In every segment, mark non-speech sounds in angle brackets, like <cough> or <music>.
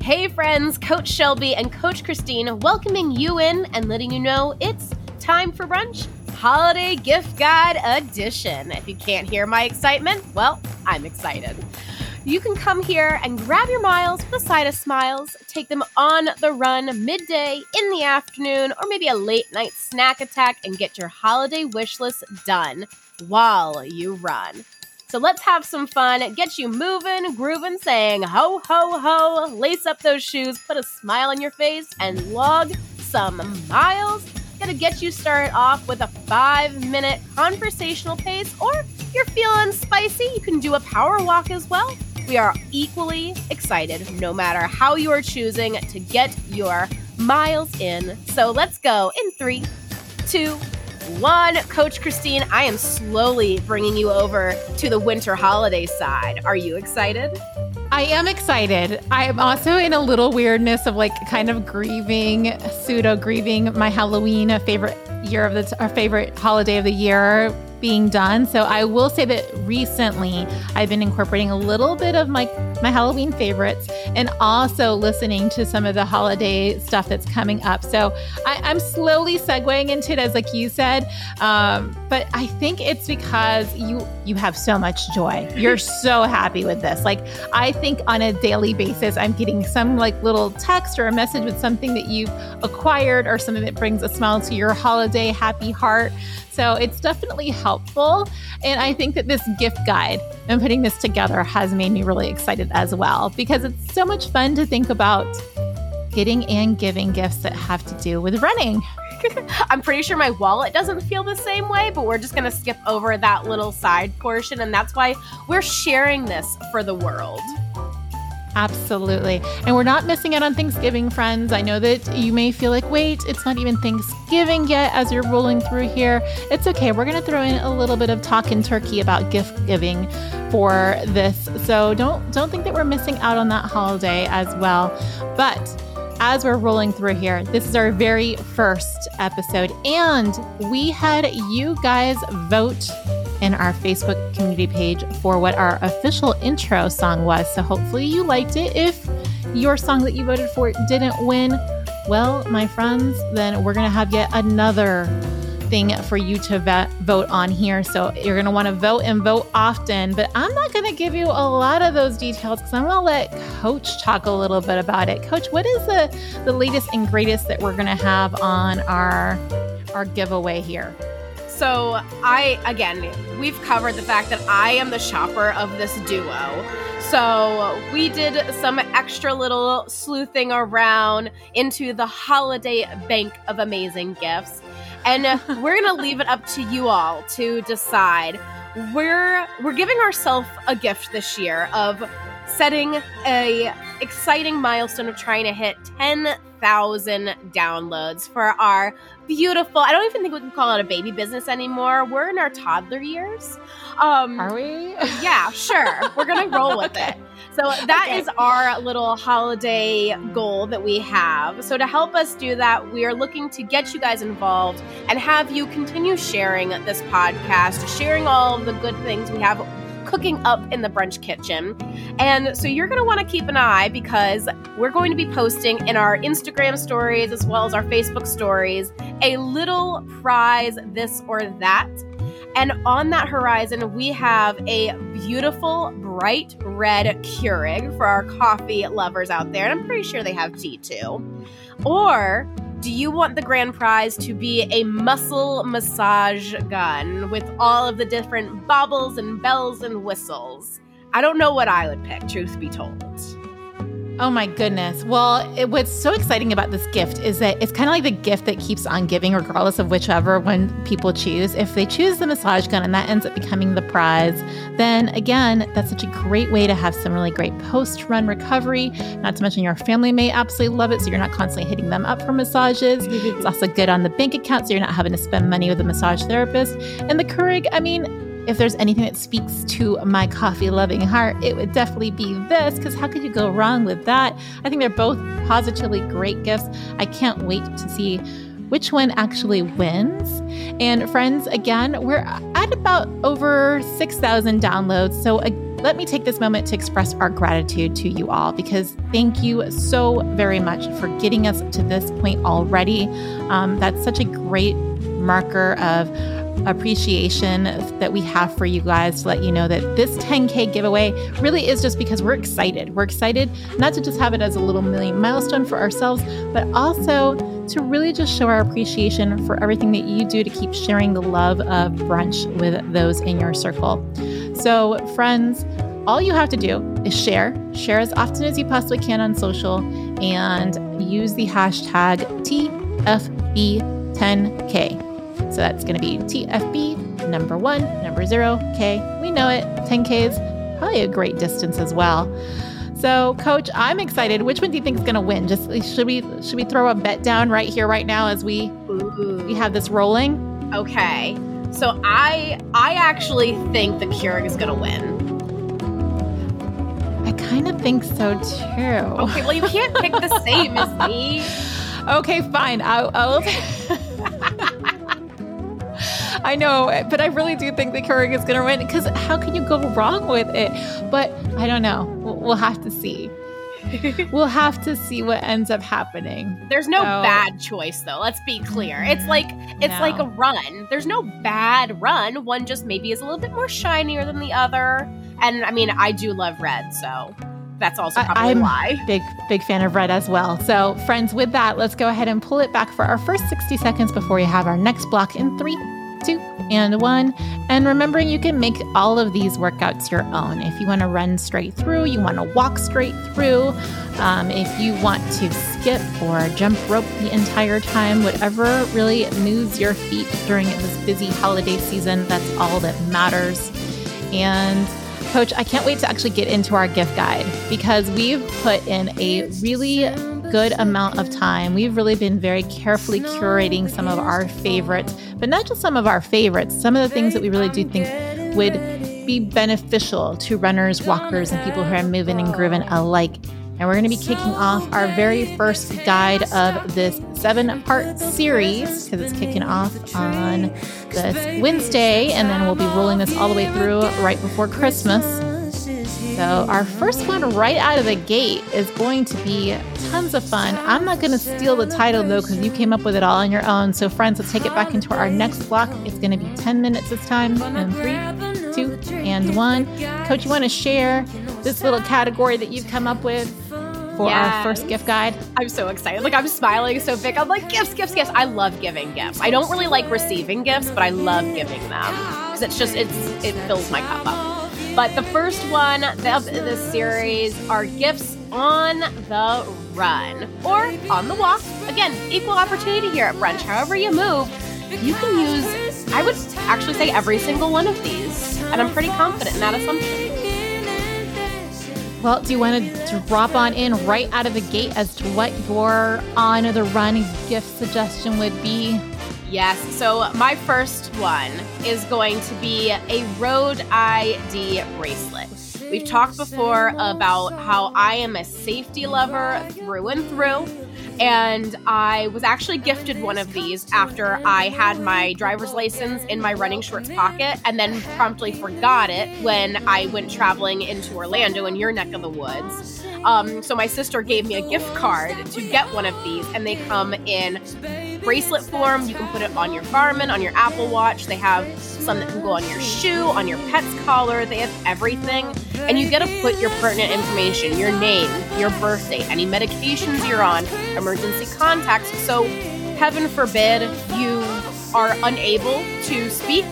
Hey, friends, Coach Shelby and Coach Christine welcoming you in and letting you know it's time for brunch. Holiday Gift Guide Edition. If you can't hear my excitement, well, I'm excited. You can come here and grab your miles with a side of smiles, take them on the run midday, in the afternoon, or maybe a late night snack attack and get your holiday wish list done while you run. So let's have some fun, get you moving, grooving, saying ho, ho, ho, lace up those shoes, put a smile on your face, and log some miles. Gonna get you started off with a five minute conversational pace, or if you're feeling spicy, you can do a power walk as well. We are equally excited no matter how you are choosing to get your miles in. So let's go in three, two, one. Coach Christine, I am slowly bringing you over to the winter holiday side. Are you excited? I am excited. I am also in a little weirdness of like kind of grieving, pseudo grieving my Halloween a favorite year of the our favorite holiday of the year being done. So I will say that recently I've been incorporating a little bit of my my Halloween favorites and also listening to some of the holiday stuff that's coming up. So I, am slowly segueing into it as like you said. Um, but I think it's because you you have so much joy. You're <laughs> so happy with this. Like I think on a daily basis I'm getting some like little text or a message with something that you've acquired or something that brings a smile to your holiday happy heart. So it's definitely helpful. And I think that this gift guide and putting this together has made me really excited as well because it's so much fun to think about getting and giving gifts that have to do with running. <laughs> I'm pretty sure my wallet doesn't feel the same way, but we're just going to skip over that little side portion. And that's why we're sharing this for the world. Absolutely. And we're not missing out on Thanksgiving, friends. I know that you may feel like, wait, it's not even Thanksgiving yet as you're rolling through here. It's okay. We're going to throw in a little bit of talking turkey about gift giving for this. So don't don't think that we're missing out on that holiday as well. But as we're rolling through here, this is our very first episode, and we had you guys vote in our Facebook community page for what our official intro song was. So hopefully you liked it. If your song that you voted for didn't win, well, my friends, then we're going to have yet another thing for you to vet, vote on here. So you're going to want to vote and vote often. But I'm not going to give you a lot of those details because I'm going to let Coach talk a little bit about it. Coach, what is the, the latest and greatest that we're going to have on our, our giveaway here? So, I, again, we've covered the fact that I am the shopper of this duo. So, we did some extra little sleuthing around into the holiday bank of amazing gifts. And <laughs> we're going to leave it up to you all to decide. We're we're giving ourselves a gift this year of setting a exciting milestone of trying to hit 10,000 downloads for our beautiful. I don't even think we can call it a baby business anymore. We're in our toddler years. Um, Are we? Yeah, sure. We're gonna roll with <laughs> it. So that okay. is our little holiday goal that we have. So to help us do that, we are looking to get you guys involved and have you continue sharing this podcast, sharing all of the good things we have cooking up in the brunch kitchen. And so you're going to want to keep an eye because we're going to be posting in our Instagram stories as well as our Facebook stories a little prize, this or that. And on that horizon, we have a beautiful bright red Keurig for our coffee lovers out there. And I'm pretty sure they have tea too. Or do you want the grand prize to be a muscle massage gun with all of the different baubles and bells and whistles? I don't know what I would pick, truth be told. Oh my goodness. Well, it, what's so exciting about this gift is that it's kind of like the gift that keeps on giving, regardless of whichever one people choose. If they choose the massage gun and that ends up becoming the prize, then again, that's such a great way to have some really great post run recovery. Not to mention your family may absolutely love it, so you're not constantly hitting them up for massages. <laughs> it's also good on the bank account, so you're not having to spend money with a massage therapist. And the Keurig, I mean, if there's anything that speaks to my coffee loving heart, it would definitely be this because how could you go wrong with that? I think they're both positively great gifts. I can't wait to see which one actually wins. And friends, again, we're at about over 6,000 downloads. So, let me take this moment to express our gratitude to you all because thank you so very much for getting us to this point already. Um, that's such a great marker of appreciation that we have for you guys to let you know that this 10K giveaway really is just because we're excited. We're excited not to just have it as a little million milestone for ourselves, but also to really just show our appreciation for everything that you do to keep sharing the love of brunch with those in your circle. So, friends, all you have to do is share, share as often as you possibly can on social, and use the hashtag TFB10K. So that's going to be TFB number one, number zero, K. We know it. 10K is probably a great distance as well. So, Coach, I'm excited. Which one do you think is going to win? Just should we should we throw a bet down right here, right now, as we Ooh. we have this rolling? Okay. So I I actually think the Keurig is going to win. I kind of think so too. Okay, well you can't pick the same as me. <laughs> Okay, fine. I'll, I'll <laughs> I know, but I really do think the Keurig is going to win because how can you go wrong with it? But I don't know. We'll, we'll have to see. <laughs> we'll have to see what ends up happening. There's no so, bad choice though. Let's be clear. It's like it's no. like a run. There's no bad run. One just maybe is a little bit more shinier than the other. And I mean, I do love red, so that's also probably I'm why. Big big fan of red as well. So, friends, with that, let's go ahead and pull it back for our first 60 seconds before we have our next block in three, two, and one. And remembering you can make all of these workouts your own. If you want to run straight through, you want to walk straight through, um, if you want to skip or jump rope the entire time, whatever really moves your feet during this busy holiday season, that's all that matters. And Coach, I can't wait to actually get into our gift guide because we've put in a really good amount of time. We've really been very carefully curating some of our favorites, but not just some of our favorites, some of the things that we really do think would be beneficial to runners, walkers, and people who are moving and grooving alike. And we're going to be kicking off our very first guide of this seven part series because it's kicking off on this Wednesday. And then we'll be rolling this all the way through right before Christmas. So, our first one right out of the gate is going to be tons of fun. I'm not going to steal the title though, because you came up with it all on your own. So, friends, let's take it back into our next block. It's going to be 10 minutes this time. And three, two, and one. Coach, you want to share this little category that you've come up with? for yes. our first gift guide. I'm so excited. Like I'm smiling so big. I'm like gifts, gifts, gifts. I love giving gifts. I don't really like receiving gifts, but I love giving them because it's just it's it fills my cup up. But the first one of this series are gifts on the run or on the walk. Again, equal opportunity here at brunch. However you move, you can use, I would actually say every single one of these. And I'm pretty confident in that assumption. Well, do you want to drop on in right out of the gate as to what your on the run gift suggestion would be? Yes. So my first one is going to be a Road ID bracelet. We've talked before about how I am a safety lover through and through. And I was actually gifted one of these after I had my driver's license in my running shorts pocket and then promptly forgot it when I went traveling into Orlando in your neck of the woods. Um, so my sister gave me a gift card to get one of these, and they come in bracelet form. You can put it on your Garmin, on your Apple Watch. They have some that can go on your shoe, on your pet's collar. They have everything. And you get to put your pertinent information, your name, your birthday, any medications you're on, emergency contacts. So, heaven forbid you are unable to speak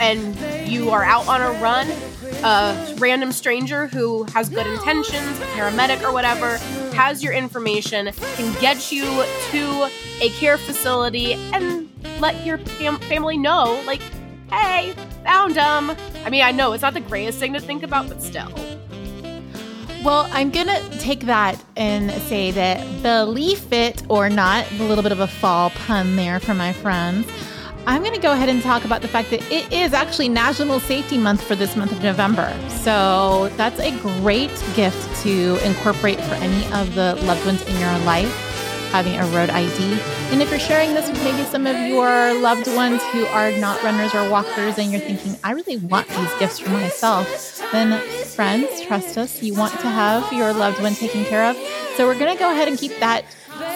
and you are out on a run a random stranger who has good intentions, paramedic or whatever, has your information, can get you to a care facility and let your fam- family know, like, hey, found them. I mean, I know it's not the greatest thing to think about, but still. Well, I'm going to take that and say that believe it or not, a little bit of a fall pun there for my friends. I'm going to go ahead and talk about the fact that it is actually National Safety Month for this month of November. So that's a great gift to incorporate for any of the loved ones in your life, having a road ID. And if you're sharing this with maybe some of your loved ones who are not runners or walkers and you're thinking, I really want these gifts for myself, then friends, trust us, you want to have your loved one taken care of. So we're going to go ahead and keep that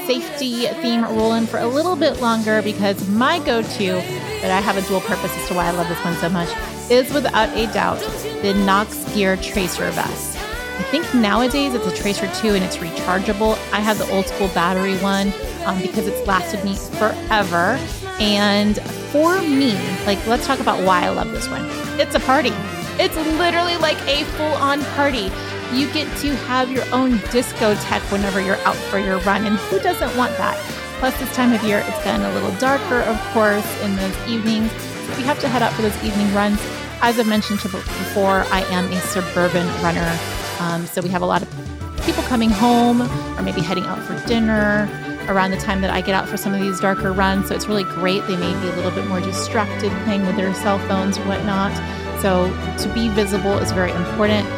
safety theme rolling for a little bit longer because my go to, but I have a dual purpose as to why I love this one so much, is without a doubt the Knox Gear Tracer Vest. I think nowadays it's a Tracer 2 and it's rechargeable. I have the old school battery one um, because it's lasted me forever. And for me, like, let's talk about why I love this one. It's a party. It's literally like a full on party. You get to have your own discotheque whenever you're out for your run. And who doesn't want that? Plus, this time of year, it's gotten a little darker, of course, in those evenings. You have to head out for those evening runs. As I mentioned before, I am a suburban runner. Um, so we have a lot of people coming home or maybe heading out for dinner around the time that I get out for some of these darker runs. So it's really great. They may be a little bit more distracted playing with their cell phones or whatnot. So to be visible is very important.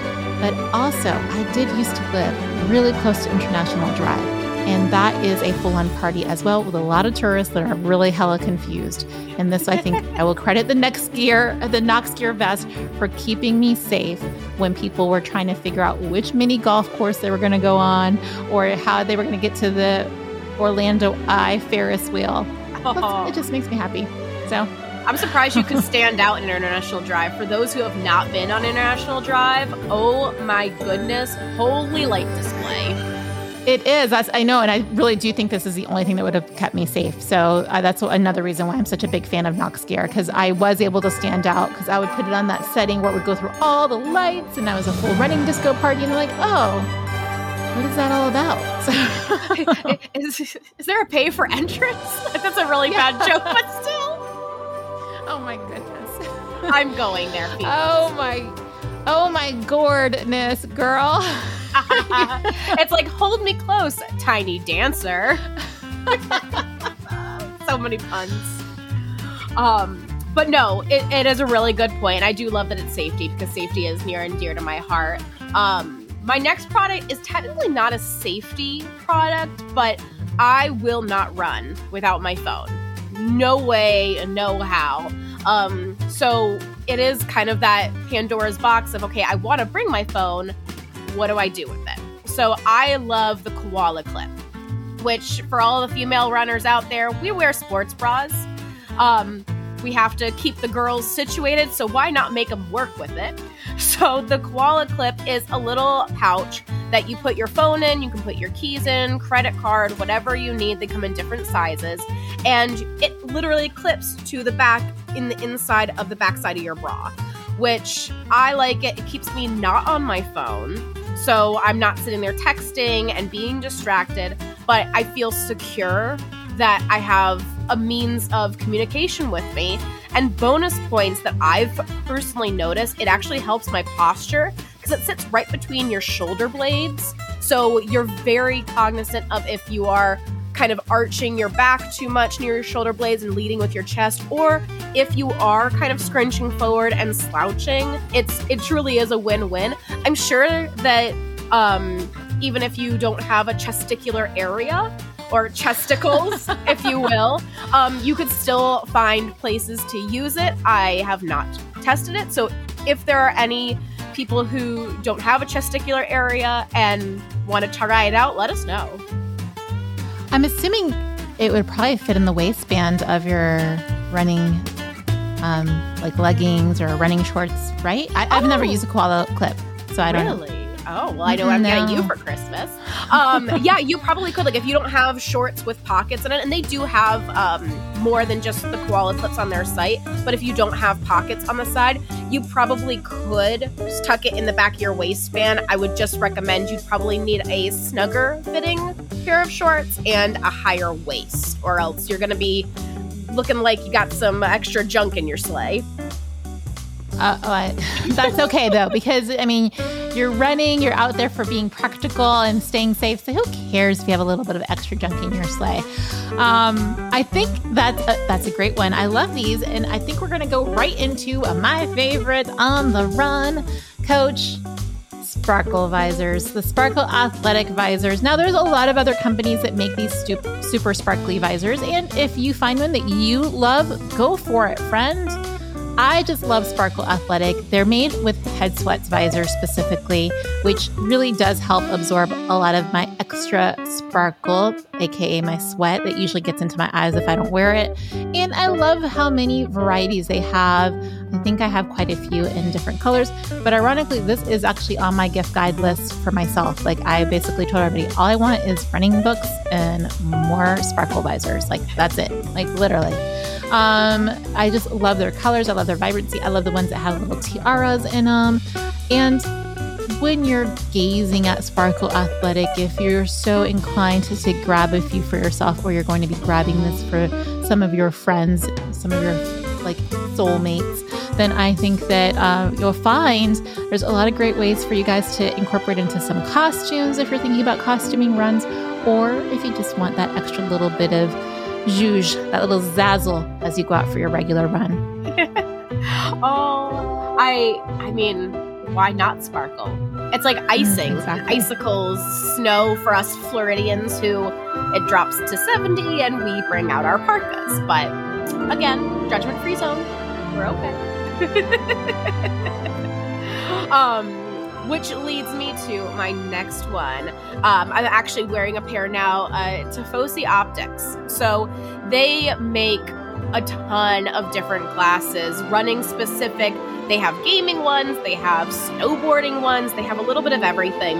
But also, I did used to live really close to International Drive. And that is a full on party as well with a lot of tourists that are really hella confused. And this, I think, I will credit the next Gear, the Knox Gear vest for keeping me safe when people were trying to figure out which mini golf course they were going to go on or how they were going to get to the Orlando Eye Ferris wheel. Oh. It just makes me happy. So I'm surprised you could <laughs> stand out in International Drive. For those who have not been on International Drive, oh my goodness, holy light display. It is. I know. And I really do think this is the only thing that would have kept me safe. So uh, that's another reason why I'm such a big fan of Knox Gear because I was able to stand out because I would put it on that setting where it would go through all the lights and I was a full running disco party. And they're like, oh, what is that all about? <laughs> <laughs> is, is there a pay for entrance? <laughs> That's a really yeah. bad joke, but still. Oh my goodness. I'm going there. Oh my, oh my gourdness, girl. It's like, hold me close, tiny dancer. <laughs> so many puns. Um, but no, it, it is a really good point. I do love that it's safety because safety is near and dear to my heart. Um, my next product is technically not a safety product, but I will not run without my phone. No way, no how. Um, so it is kind of that Pandora's box of okay, I want to bring my phone, what do I do with it? So I love the koala clip, which for all the female runners out there, we wear sports bras. Um, we have to keep the girls situated, so why not make them work with it? <laughs> So the koala clip is a little pouch that you put your phone in, you can put your keys in, credit card, whatever you need. They come in different sizes, and it literally clips to the back in the inside of the backside of your bra, which I like it. It keeps me not on my phone so I'm not sitting there texting and being distracted, but I feel secure that I have a means of communication with me. And bonus points that I've personally noticed, it actually helps my posture because it sits right between your shoulder blades. So you're very cognizant of if you are kind of arching your back too much near your shoulder blades and leading with your chest, or if you are kind of scrunching forward and slouching, it's it truly is a win-win. I'm sure that um, even if you don't have a chesticular area or chesticles, <laughs> if you will, um, you could still find places to use it. I have not tested it, so if there are any people who don't have a chesticular area and want to try it out, let us know. I'm assuming it would probably fit in the waistband of your running, um, like leggings or running shorts, right? I, have oh. never used a koala clip, so I don't. Really? Oh, well, I know I'm getting you for Christmas. Um, yeah, you probably could. Like, if you don't have shorts with pockets in it, and they do have um, more than just the koala clips on their site, but if you don't have pockets on the side, you probably could tuck it in the back of your waistband. I would just recommend you'd probably need a snugger fitting pair of shorts and a higher waist, or else you're going to be looking like you got some extra junk in your sleigh. Uh, <laughs> that's okay though, because I mean, you're running, you're out there for being practical and staying safe. So who cares if you have a little bit of extra junk in your sleigh? Um, I think that's a, that's a great one. I love these, and I think we're gonna go right into my favorite on the run, Coach. sparkle visors, the Sparkle Athletic visors. Now, there's a lot of other companies that make these super sparkly visors, and if you find one that you love, go for it, friend. I just love Sparkle Athletic. They're made with Headsweats visor specifically, which really does help absorb a lot of my extra sparkle, aka my sweat that usually gets into my eyes if I don't wear it. And I love how many varieties they have. I think I have quite a few in different colors, but ironically, this is actually on my gift guide list for myself. Like, I basically told everybody all I want is running books and more sparkle visors. Like, that's it. Like, literally. Um, I just love their colors. I love their vibrancy. I love the ones that have little tiaras in them. And when you're gazing at Sparkle Athletic, if you're so inclined to, to grab a few for yourself, or you're going to be grabbing this for some of your friends, some of your like soulmates, then I think that uh, you'll find there's a lot of great ways for you guys to incorporate into some costumes if you're thinking about costuming runs, or if you just want that extra little bit of zhuzh, that little zazzle as you go out for your regular run. <laughs> oh, I I mean, why not sparkle? It's like mm, icing, mm, exactly. icicles, snow for us Floridians who it drops to 70 and we bring out our parkas. But again, judgment free zone. We're okay. <laughs> um which leads me to my next one. Um, I'm actually wearing a pair now, uh, Optics. So they make a ton of different glasses, running specific. They have gaming ones, they have snowboarding ones, they have a little bit of everything.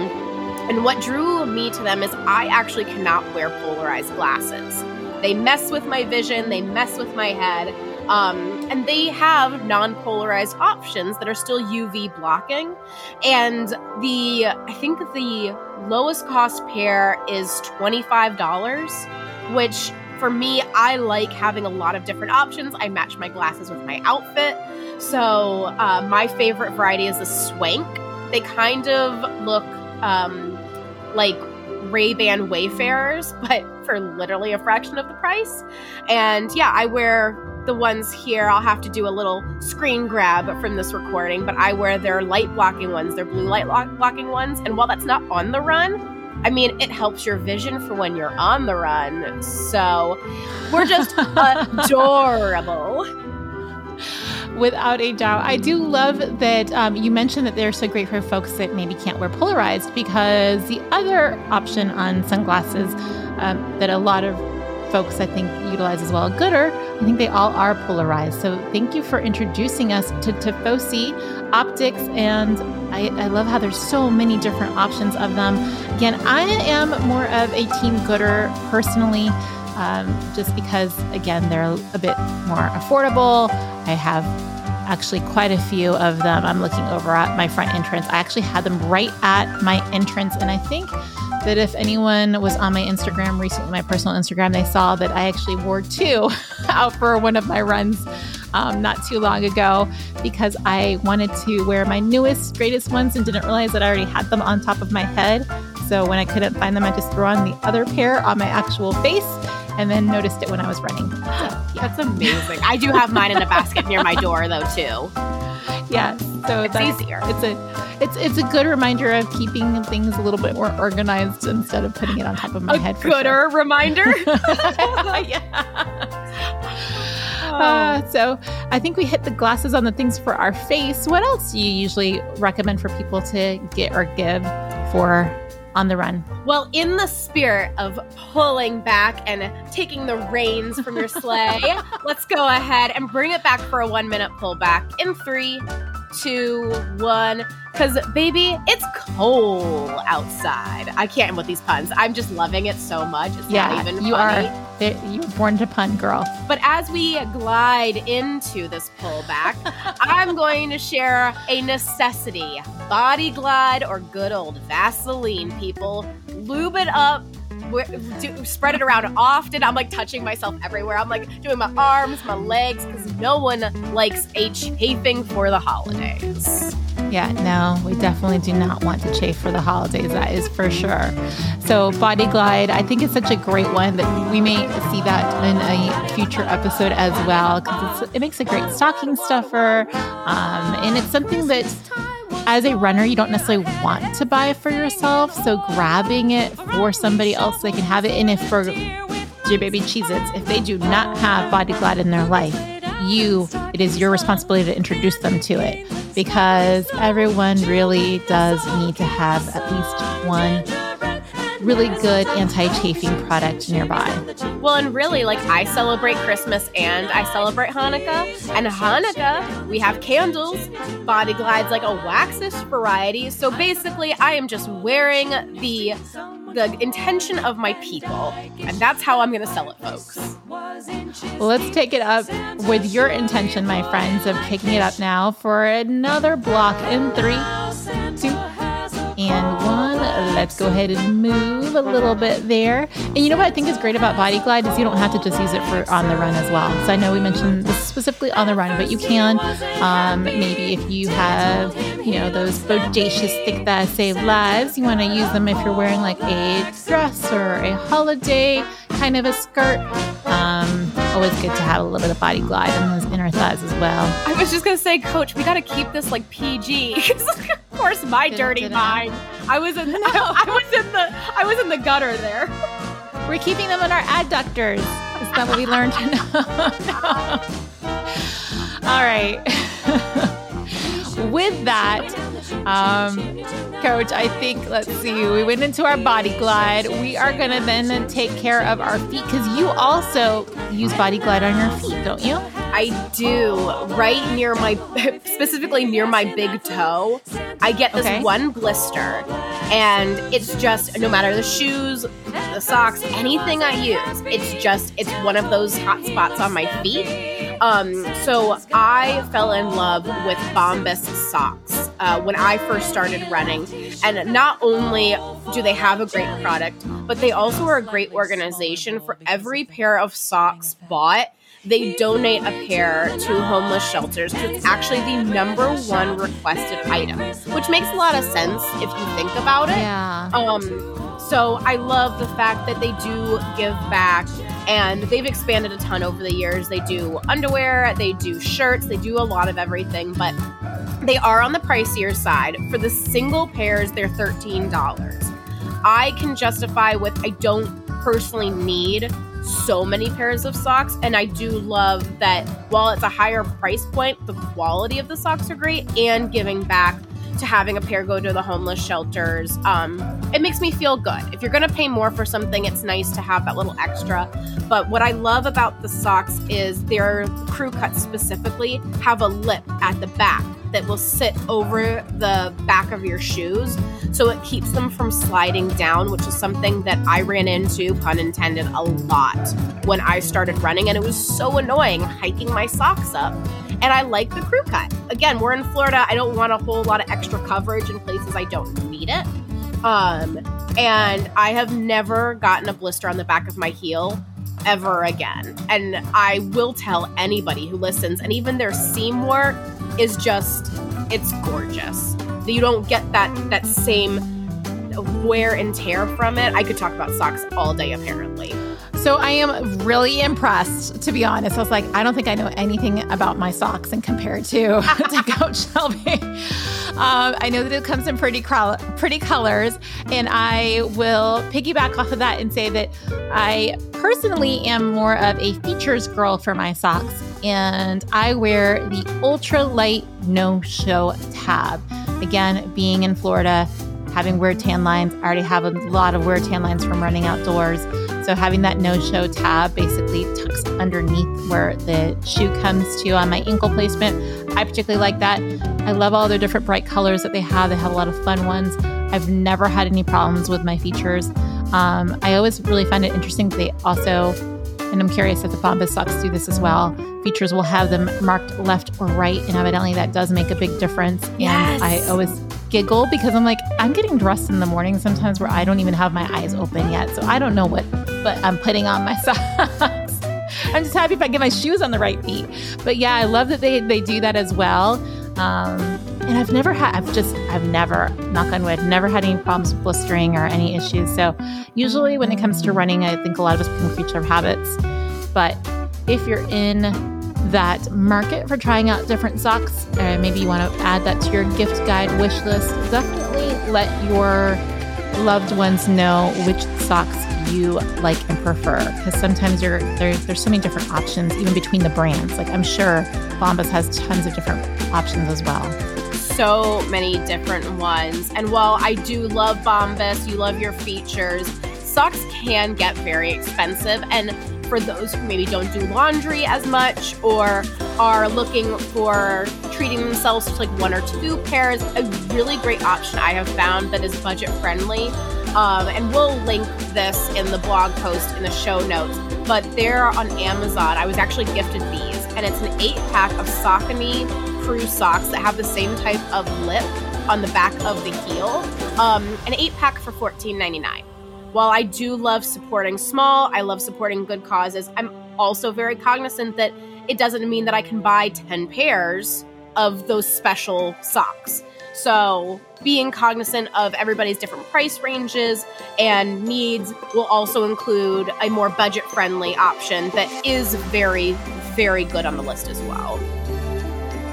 And what drew me to them is I actually cannot wear polarized glasses. They mess with my vision, they mess with my head. Um, and they have non polarized options that are still UV blocking. And the, I think the lowest cost pair is $25, which for me, I like having a lot of different options. I match my glasses with my outfit. So uh, my favorite variety is the Swank. They kind of look um, like Ray-Ban Wayfarers, <laughs> but for literally a fraction of the price. And yeah, I wear the ones here, I'll have to do a little screen grab from this recording, but I wear their light blocking ones, their blue light blocking ones. And while that's not on the run, I mean, it helps your vision for when you're on the run. So we're just <laughs> adorable. <laughs> Without a doubt. I do love that um, you mentioned that they're so great for folks that maybe can't wear polarized because the other option on sunglasses um, that a lot of folks I think utilize as well, Goodr, I think they all are polarized. So thank you for introducing us to Tifosi optics. And I, I love how there's so many different options of them. Again, I am more of a Team Goodr personally. Um, just because, again, they're a bit more affordable. I have actually quite a few of them. I'm looking over at my front entrance. I actually had them right at my entrance, and I think that if anyone was on my Instagram recently, my personal Instagram, they saw that I actually wore two <laughs> out for one of my runs um, not too long ago because I wanted to wear my newest, greatest ones and didn't realize that I already had them on top of my head. So when I couldn't find them, I just threw on the other pair on my actual face and then noticed it when I was running. So, <gasps> yeah. That's amazing. I do have mine in a basket near my door though <laughs> too. Yeah, so it's easier. It's a it's it's a good reminder of keeping things a little bit more organized instead of putting it on top of my a head. For gooder sure. reminder. <laughs> <laughs> yeah. Uh, so I think we hit the glasses on the things for our face. What else do you usually recommend for people to get or give for on the run? Well, in the spirit of pulling back and taking the reins from your <laughs> sleigh, let's go ahead and bring it back for a one minute pullback in three, two, one. Because, baby, it's cold outside. I can't with these puns. I'm just loving it so much. It's yeah, not even you funny. are. You were born to pun, girl. But as we glide into this pullback, <laughs> I'm going to share a necessity body glide or good old Vaseline, people. Lube it up do, spread it around often. I'm like touching myself everywhere. I'm like doing my arms, my legs, because no one likes a chafing for the holidays. Yeah, no, we definitely do not want to chafe for the holidays. That is for sure. So, Body Glide, I think it's such a great one that we may see that in a future episode as well because it makes a great stocking stuffer. Um, and it's something that as a runner, you don't necessarily want to buy it for yourself. So grabbing it for somebody else, they can have it. And if for J Baby Cheez Its, if they do not have Body Glide in their life, you, it is your responsibility to introduce them to it because everyone really does need to have at least one really good anti-chafing product nearby. Well, and really, like I celebrate Christmas and I celebrate Hanukkah. And Hanukkah, we have candles. Body Glide's like a waxish variety. So basically, I am just wearing the the intention of my people, and that's how I'm going to sell it, folks. Well, let's take it up with your intention, my friends, of picking it up now for another block in three, two, and one. Let's go ahead and move a little bit there. And you know what I think is great about Body Glide is you don't have to just use it for on the run as well. So I know we mentioned this specifically on the run, but you can um, maybe if you have you know those bodacious thick thighs save lives, you want to use them if you're wearing like a dress or a holiday kind of a skirt. Um, always good to have a little bit of body glide in those inner thighs as well. I was just gonna say, Coach, we got to keep this like PG. <laughs> of course, my didn't, dirty didn't mind. I was in. <laughs> No. I, <laughs> I, was in the. I was in the gutter there. We're keeping them in our adductors. Is that what we learned? no. All right. With that, um, coach, I think, let's see, we went into our body glide. We are going to then take care of our feet because you also use body glide on your feet, don't you? I do. Right near my, <laughs> specifically near my big toe, I get this okay. one blister. And it's just, no matter the shoes, the socks, anything I use, it's just, it's one of those hot spots on my feet. Um, so I fell in love with Bombas socks uh, when I first started running. And not only do they have a great product, but they also are a great organization. For every pair of socks bought, they donate a pair to homeless shelters because it's actually the number one requested item, which makes a lot of sense if you think about it. Yeah. Um, so I love the fact that they do give back and they've expanded a ton over the years. They do underwear, they do shirts, they do a lot of everything, but they are on the pricier side. For the single pairs, they're $13. I can justify with I don't personally need so many pairs of socks and I do love that while it's a higher price point, the quality of the socks are great and giving back to having a pair go to the homeless shelters. Um, it makes me feel good. If you're going to pay more for something, it's nice to have that little extra. But what I love about the socks is their crew cuts specifically have a lip at the back that will sit over the back of your shoes. So it keeps them from sliding down, which is something that I ran into, pun intended, a lot when I started running. And it was so annoying hiking my socks up and I like the crew cut. Again, we're in Florida. I don't want a whole lot of extra coverage in places I don't need it. Um, and I have never gotten a blister on the back of my heel ever again. And I will tell anybody who listens, and even their seam work is just, it's gorgeous. You don't get that that same wear and tear from it. I could talk about socks all day, apparently. So I am really impressed, to be honest. I was like, I don't think I know anything about my socks and compared to, <laughs> to <laughs> Coach Shelby. Um, I know that it comes in pretty pretty colors, and I will piggyback off of that and say that I personally am more of a Feetures girl for my socks, and I wear the ultra light no show tab. Again, being in Florida, having weird tan lines, I already have a lot of weird tan lines from running outdoors. So having that no-show tab basically tucks underneath where the shoe comes to on my ankle placement. I particularly like that. I love all their different bright colors that they have. They have a lot of fun ones. I've never had any problems with my Feetures. Um, I always really find it interesting. that They also, and I'm curious if the Bombas socks do this as well. Feetures will have them marked left or right, and evidently that does make a big difference. Yes. And I always giggle because I'm like, I'm getting dressed in the morning sometimes where I don't even have my eyes open yet. So I don't know what, but I'm putting on my <laughs> socks. I'm just happy if I get my shoes on the right feet. But yeah, I love that they, they do that as well. Um, and I've never had, I've just, I've never, knock on wood, never had any problems with blistering or any issues. So usually when it comes to running, I think a lot of us become creature of habits. But if you're in that market for trying out different socks, or maybe you want to add that to your gift guide wish list, definitely let your loved ones know which socks you like and prefer because sometimes you're there, there's so many different options even between the brands. Like i'm sure bombas has tons of different options as well. So many different ones. And while i do love bombas you love your Feetures socks can get very expensive. And for those who maybe don't do laundry as much or are looking for treating themselves to like one or two pairs, a really great option I have found that is budget friendly. Um, and we'll link this in the blog post in the show notes. But they're on Amazon. I was actually gifted these, and it's an eight pack of Saucony crew socks that have the same type of lip on the back of the heel. Um, an eight pack for $14.99 while I do love supporting small, I love supporting good causes, I'm also very cognizant that it doesn't mean that I can buy 10 pairs of those special socks. So, being cognizant of everybody's different price ranges and needs will also include a more budget friendly option that is very, very good on the list as well.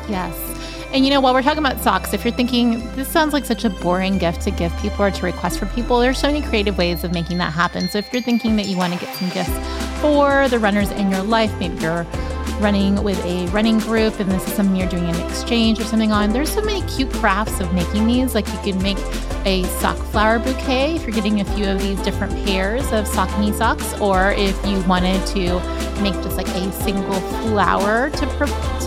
Yes. And you know, while we're talking about socks, if you're thinking this sounds like such a boring gift to give people or to request for people, there's so many creative ways of making that happen. So if you're thinking that you want to get some gifts for the runners in your life, maybe you're running with a running group and this is something you're doing an exchange or something on, there's so many cute crafts of making these. Like you can make a sock flower bouquet if you're getting a few of these different pairs of Saucony socks, or if you wanted to make just like a single flower to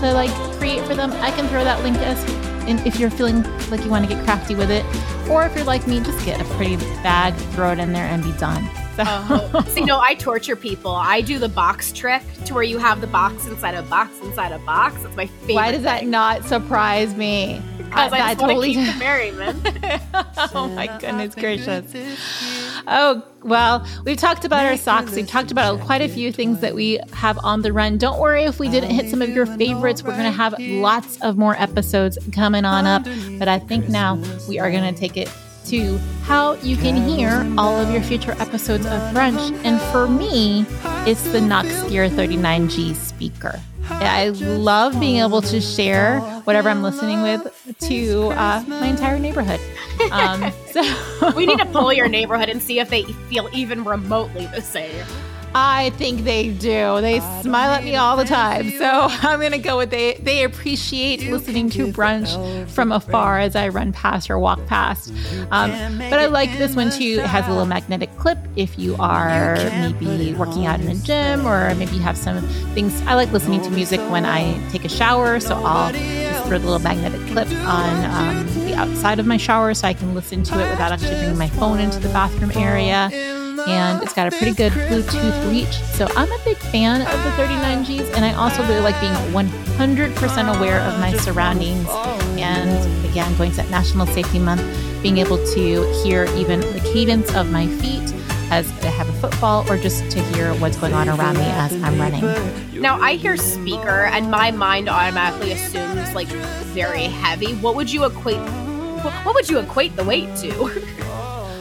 to like create for them, I can throw that link as if you're feeling like you want to get crafty with it, or if you're like me, just get a pretty bag, throw it in there, and be done. So. Uh, <laughs> see, no, I torture people. I do the box trick to where you have the box inside a box inside a box. It's my favorite. Why does thing. that not surprise me? Because I, I just totally keep the merriment. <laughs> oh my goodness gracious. Oh, well, we've talked about our socks. We've talked about quite a few things that we have on the run. Don't worry if we didn't hit some of your favorites. We're going to have lots of more episodes coming on up. But I think now we are going to take it to how you can hear all of your future episodes of Brunch. And for me, it's the Knox Gear 39G speaker. I love being able to share whatever I'm listening with to uh, my entire neighborhood. Um, <laughs> so we need to pull <laughs> your neighborhood and see if they feel even remotely the same. I think they do. They smile at me all the time. So <laughs> I'm going to go with they they appreciate listening to brunch from afar as I run past or walk past. Um, but I like this one too. It has a little magnetic clip if you are maybe working out in a gym or maybe you have some things. I like listening to music when I take a shower. So I'll just throw the little magnetic clip on um, the outside of my shower so I can listen to it without actually bringing my phone into the bathroom area and it's got a pretty good Bluetooth reach. So I'm a big fan of the 39Gs, and I also really like being 100% aware of my surroundings. And again, going to National Safety Month, being able to hear even the cadence of my feet as I have a football, or just to hear what's going on around me as I'm running. Now, I hear speaker, and my mind automatically assumes like very heavy. What would you equate? What would you equate the weight to? <laughs>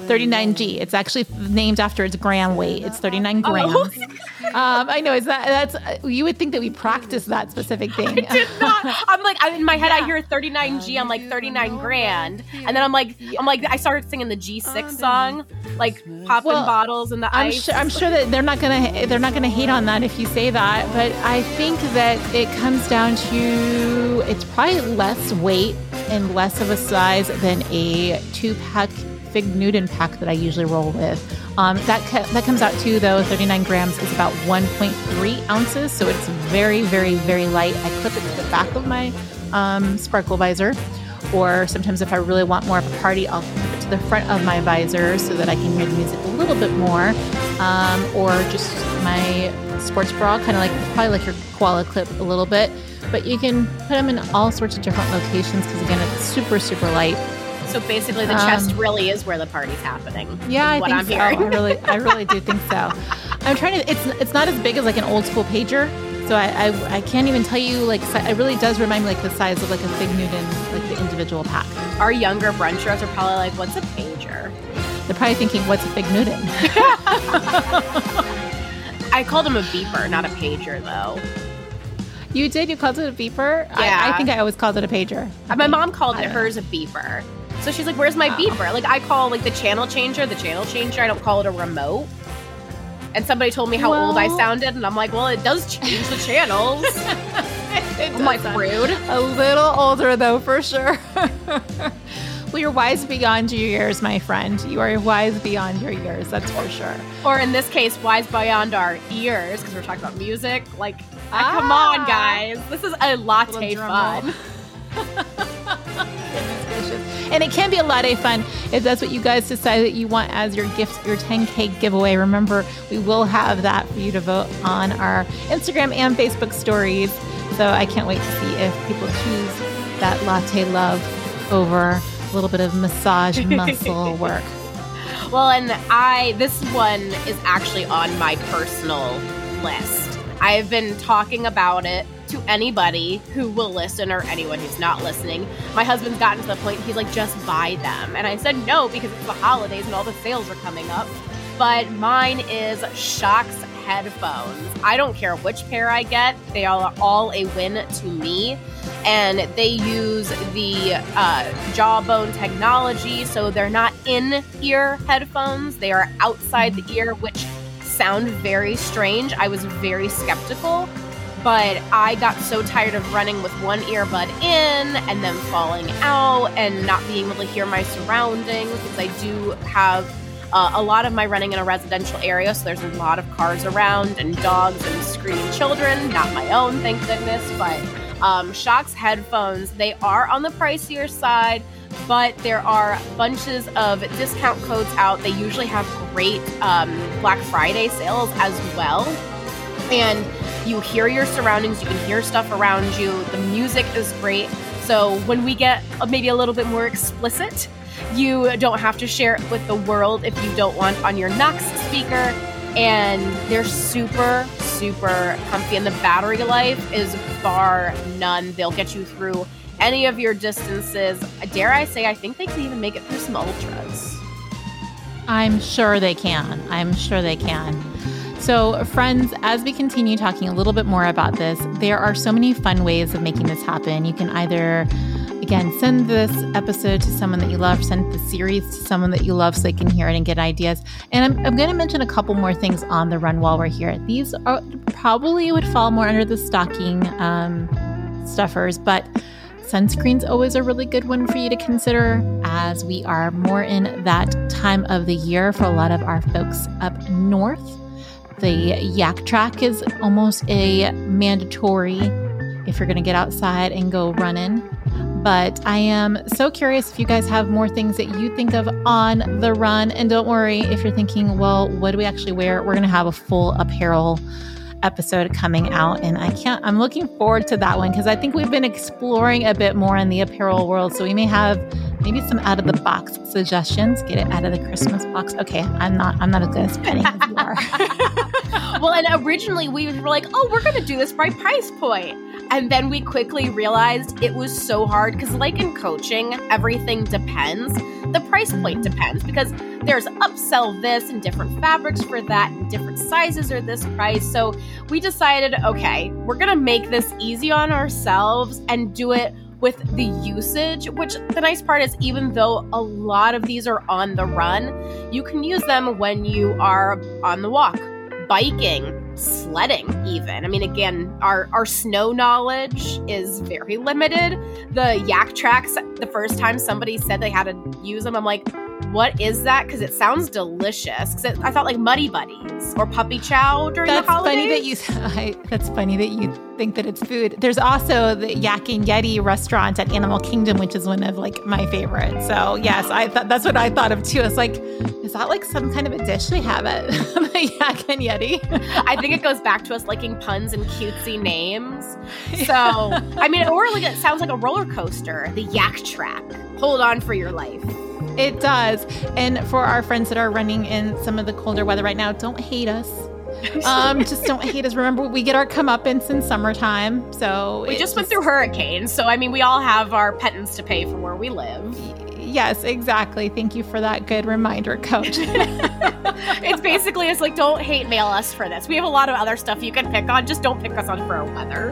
39G. It's actually named after its gram weight. It's 39 grams. Oh. <laughs> um, I know. Is that that's you would think that we practice that specific thing. I did not. <laughs> I'm like in my head. Yeah. I hear 39G. I'm like 39 grand, and then I'm like I'm like I started singing the G6 song, like popping well, bottles in the I'm ice. Sure, I'm sure that they're not gonna they're not gonna hate on that if you say that, but I think that it comes down to it's probably less weight and less of a size than a two pack Fig Newton pack that I usually roll with. Um, that that comes out too, though 39 grams is about 1.3 ounces, so it's very very very light. I clip it to the back of my um, sparkle visor, or sometimes if I really want more of a party, I'll clip it to the front of my visor so that I can hear the music a little bit more, um, or just my sports bra, kind of like probably like your koala clip a little bit. But you can put them in all sorts of different locations because again, it's super super light. So basically, the um, chest really is where the party's happening. Yeah, I think I'm so. Hearing. I really, <laughs> I really do think so. I'm trying to. It's it's not as big as like an old school pager, so I, I, I can't even tell you like it really does remind me like the size of like a Fig Newton, like the individual pack. Our younger brunchers are probably like, "What's a pager?" They're probably thinking, "What's a Fig Newton?" <laughs> I called him a beeper, not a pager, though. You did? You called it a beeper? Yeah. I, I think I always called it a pager. Uh, My mom called it know. hers a beeper. So she's like, "Where's my beeper?" Like I call like the channel changer the channel changer. I don't call it a remote. And somebody told me how old I sounded, and I'm like, "Well, it does change the channels." <laughs> <laughs> I'm like rude. A little older, though, for sure. <laughs> well, you're wise beyond your years, my friend. You are wise beyond your years, that's for sure. Or in this case, wise beyond our ears, because we're talking about music. Like, ah, come on, Ah. guys, this is a latte roll. fun. And it can be a lot of fun if that's what you guys decide that you want as your gift, your 10K giveaway. Remember, we will have that for you to vote on our Instagram and Facebook stories. So I can't wait to see if people choose that latte love over a little bit of massage <laughs> muscle work. Well, and I this one is actually on my personal list. I've been talking about it to anybody who will listen or anyone who's not listening. My husband's gotten to the point he's like, just buy them. And I said no because it's the holidays and all the sales are coming up. But mine is Shokz headphones. I don't care which pair I get, they are all a win to me. And they use the uh, jawbone technology, so they're not in ear headphones, they are outside the ear, which sound very strange. I was very skeptical, but I got so tired of running with one earbud in and then falling out and not being able to hear my surroundings because I do have uh, a lot of my running in a residential area, so there's a lot of cars around and dogs and screaming children. Not my own, thank goodness, but um, Shokz headphones, they are on the pricier side, but there are bunches of discount codes out. They usually have great um, Black Friday sales as well. And you hear your surroundings, you can hear stuff around you. The music is great. So when we get uh, maybe a little bit more explicit, you don't have to share it with the world if you don't want on your Knox speaker. And they're super, super comfy. And the battery life is bar none. They'll get you through any of your distances. Dare I say, I think they can even make it through some ultras. I'm sure they can. I'm sure they can. So, friends, as we continue talking a little bit more about this, there are so many fun ways of making this happen. You can either, again, send this episode to someone that you love, send the series to someone that you love so they can hear it and get ideas. And I'm, I'm going to mention a couple more things on the run while we're here. These are probably would fall more under the stocking um, stuffers, but Sunscreen's always a really good one for you to consider as we are more in that time of the year for a lot of our folks up north. The yak track is almost a mandatory if you're going to get outside and go running. But I am so curious if you guys have more things that you think of on the run. And don't worry if you're thinking, well, what do we actually wear? We're going to have a full apparel episode coming out and I can't I'm looking forward to that one because I think we've been exploring a bit more in the apparel world so we may have maybe some out of the box suggestions get it out of the Christmas box okay I'm not I'm not as good as Penny as you are <laughs> well, and originally we were like, oh, we're going to do this by price point. And then we quickly realized it was so hard because, like in coaching, everything depends. The price point depends because there's upsell this and different fabrics for that, and different sizes are this price. So we decided, okay, we're going to make this easy on ourselves and do it with the usage, which the nice part is, even though a lot of these are on the run, you can use them when you are on the walk, biking, sledding, even. I mean, again, our, our snow knowledge is very limited. The Yaktrax, the first time somebody said they had to use them, I'm like, what is that? Because it sounds delicious. Because I thought like Muddy Buddies or Puppy Chow during That's the holidays. funny that you <laughs> I, that's funny that you think that it's food. There's also the Yak and Yeti restaurant at Animal Kingdom, which is one of like my favorites. So yes, I thought that's what I thought of too. It's like, is that like some kind of a dish they have at <laughs> the Yak and Yeti? I think it goes back to us liking puns and cutesy names. <laughs> So, I mean, or like it sounds like a roller coaster, the yak track. Hold on for your life. It does. And for our friends that are running in some of the colder weather right now, don't hate us. <laughs> Um, just don't hate us. Remember, we get our comeuppance in summertime. So We just went through hurricanes, so I mean, we all have our penance to pay for where we live. Yes, exactly. Thank you for that good reminder, Coach. <laughs> it's basically it's like don't hate mail us for this. We have a lot of other stuff you can pick on. Just don't pick us on for our weather.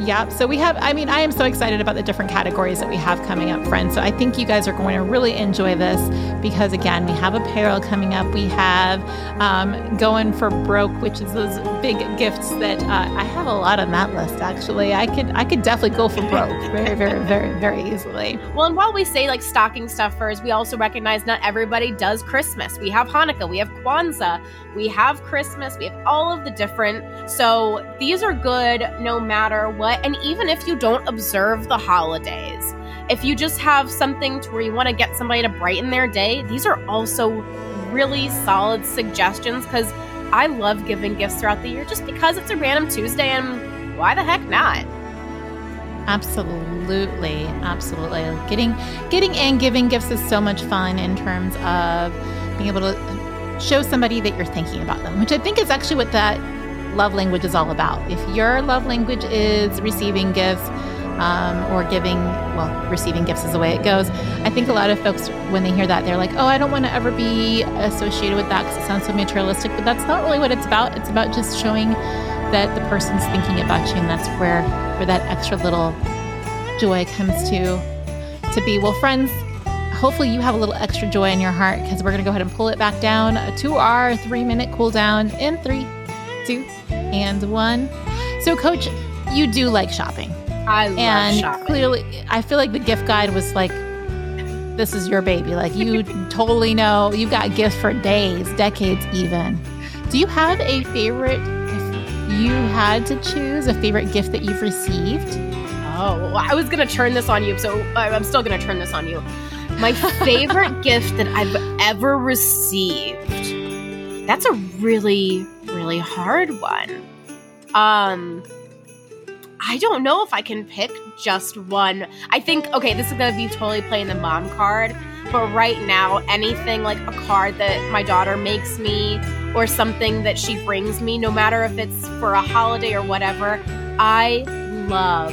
Yep. So we have, I mean, I am so excited about the different categories that we have coming up, friends. So I think you guys are going to really enjoy this because, again, we have apparel coming up. We have um, going for broke, which is those big gifts that uh, I have a lot on that list, actually. I could, I could definitely go for broke <laughs> very, very, very, very easily. Well, and while we say like stocking stuffers, we also recognize not everybody does Christmas. We have Hanukkah, we have Kwanzaa, we have Christmas, we have all of the different. So these are good no matter what And even if you don't observe the holidays, if you just have something to where you want to get somebody to brighten their day, these are also really solid suggestions because I love giving gifts throughout the year just because it's a random Tuesday and why the heck not? Absolutely, absolutely. Getting getting and giving gifts is so much fun in terms of being able to show somebody that you're thinking about them, which I think is actually what that love language is all about. If your love language is receiving gifts um, or giving, well, receiving gifts is the way it goes. I think a lot of folks, when they hear that, they're like, oh, I don't want to ever be associated with that because it sounds so materialistic. But that's not really what it's about. It's about just showing that the person's thinking about you, and that's where where that extra little joy comes to to be. Well, friends, hopefully you have a little extra joy in your heart because we're going to go ahead and pull it back down to our three minute cool down in three, two, and one. So, Coach, you do like shopping. I love and shopping. clearly, I feel like the gift guide was like, this is your baby. Like, you <laughs> totally know you've got gifts for days, decades, even. Do you have a favorite, if you had to choose a favorite gift that you've received? Oh, I was going to turn this on you, so uh, I'm still going to turn this on you. My <laughs> favorite gift that I've ever received. That's a really really hard one. Um, I don't know if I can pick just one. I think, okay, this is going to be totally playing the mom card, but right now, anything like a card that my daughter makes me or something that she brings me, no matter if it's for a holiday or whatever, I love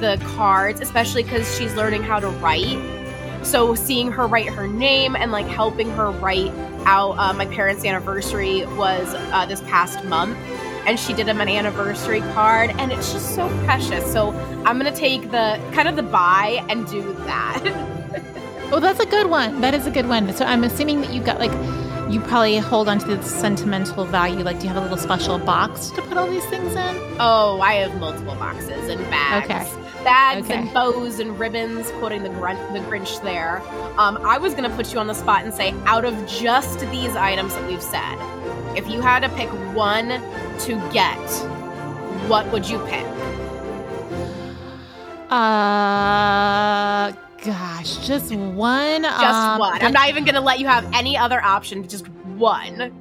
the cards, especially because she's learning how to write. So seeing her write her name and like helping her write out uh, my parents' anniversary was uh, this past month, and she did him an anniversary card, and it's just so precious. So I'm gonna take the kind of the buy and do that. <laughs> well, that's a good one. That is a good one. So I'm assuming that you got like you probably hold on to the sentimental value. Like, do you have a little special box to put all these things in? Oh, I have multiple boxes and bags. Okay bags okay. and bows and ribbons, quoting the, grunt, the Grinch there. Um, I was going to put you on the spot and say, out of just these items that we've said, if you had to pick one to get, what would you pick? Uh, gosh, just one. Just um, one. I'm not even going to let you have any other option, just one.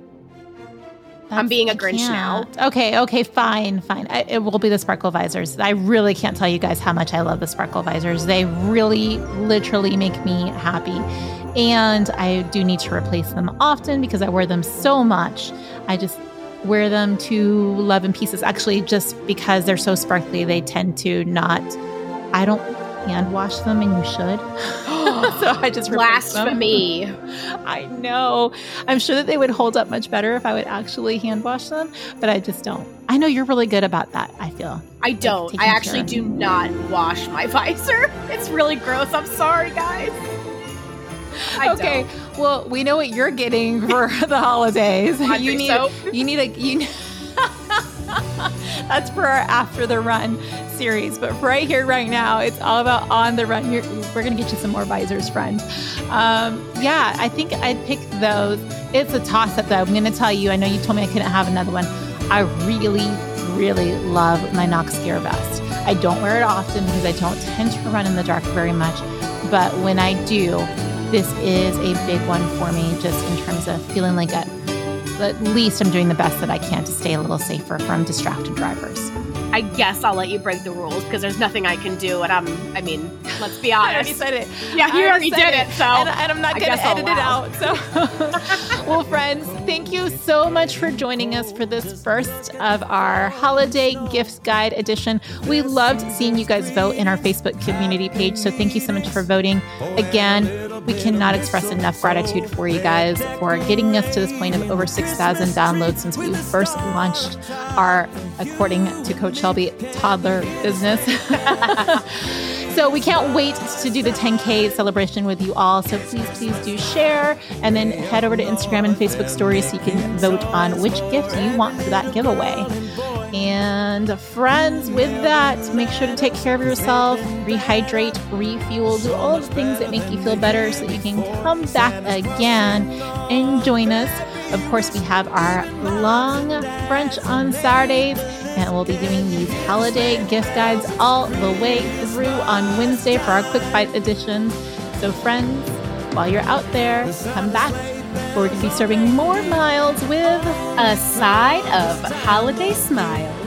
That's, I'm being a Grinch now. Okay, okay, fine, fine. I, it will be the sparkle visors. I really can't tell you guys how much I love the sparkle visors. They really, literally make me happy. And I do need to replace them often because I wear them so much. I just wear them to love in pieces. Actually, just because they're so sparkly, they tend to not. I don't hand wash them, and you should. <gasps> so I just blasphemy. <laughs> I know. I'm sure that they would hold up much better if I would actually hand wash them, but I just don't. I know you're really good about that. I feel. I don't. Like I actually do not wash my <laughs> visor. It's really gross. I'm sorry, guys. I okay. Don't. Well, we know what you're getting for <laughs> the holidays. you need soap. you need a you. <laughs> That's for our after the run series. But right here, right now, it's all about on the run. You're, we're going to get you some more visors, friend. Um, yeah, I think I'd pick those. It's a toss up, though. I'm going to tell you, I know you told me I couldn't have another one. I really, really love my Noxgear vest. I don't wear it often because I don't tend to run in the dark very much. But when I do, this is a big one for me, just in terms of feeling like a, at least I'm doing the best that I can to stay a little safer from distracted drivers. I guess I'll let you break the rules because there's nothing I can do. And I'm, I mean, let's be honest. <laughs> I already said it. Yeah, you already did it. it. So, and, and I'm not going to edit it out. So, <laughs> well, friends, thank you so much for joining us for this first of our holiday gift guide edition. We loved seeing you guys vote in our Facebook community page. So, thank you so much for voting. Again, We cannot express enough gratitude for you guys for getting us to this point of over 6,000 downloads since we first launched our, according to Coach Shelby, toddler business. <laughs> so we can't wait to do the 10K celebration with you all. So please, please do share and then head over to Instagram and Facebook stories so you can vote on which gift you want for that giveaway. And friends, with that, make sure to take care of yourself, rehydrate, refuel, do all the things that make you feel better so that you can come back again and join us. Of course, we have our long brunch on Saturdays, and we'll be doing these holiday gift guides all the way through on Wednesday for our Quick Byte edition. So, friends, while you're out there, come back we're going to be serving more miles with a side of holiday smile.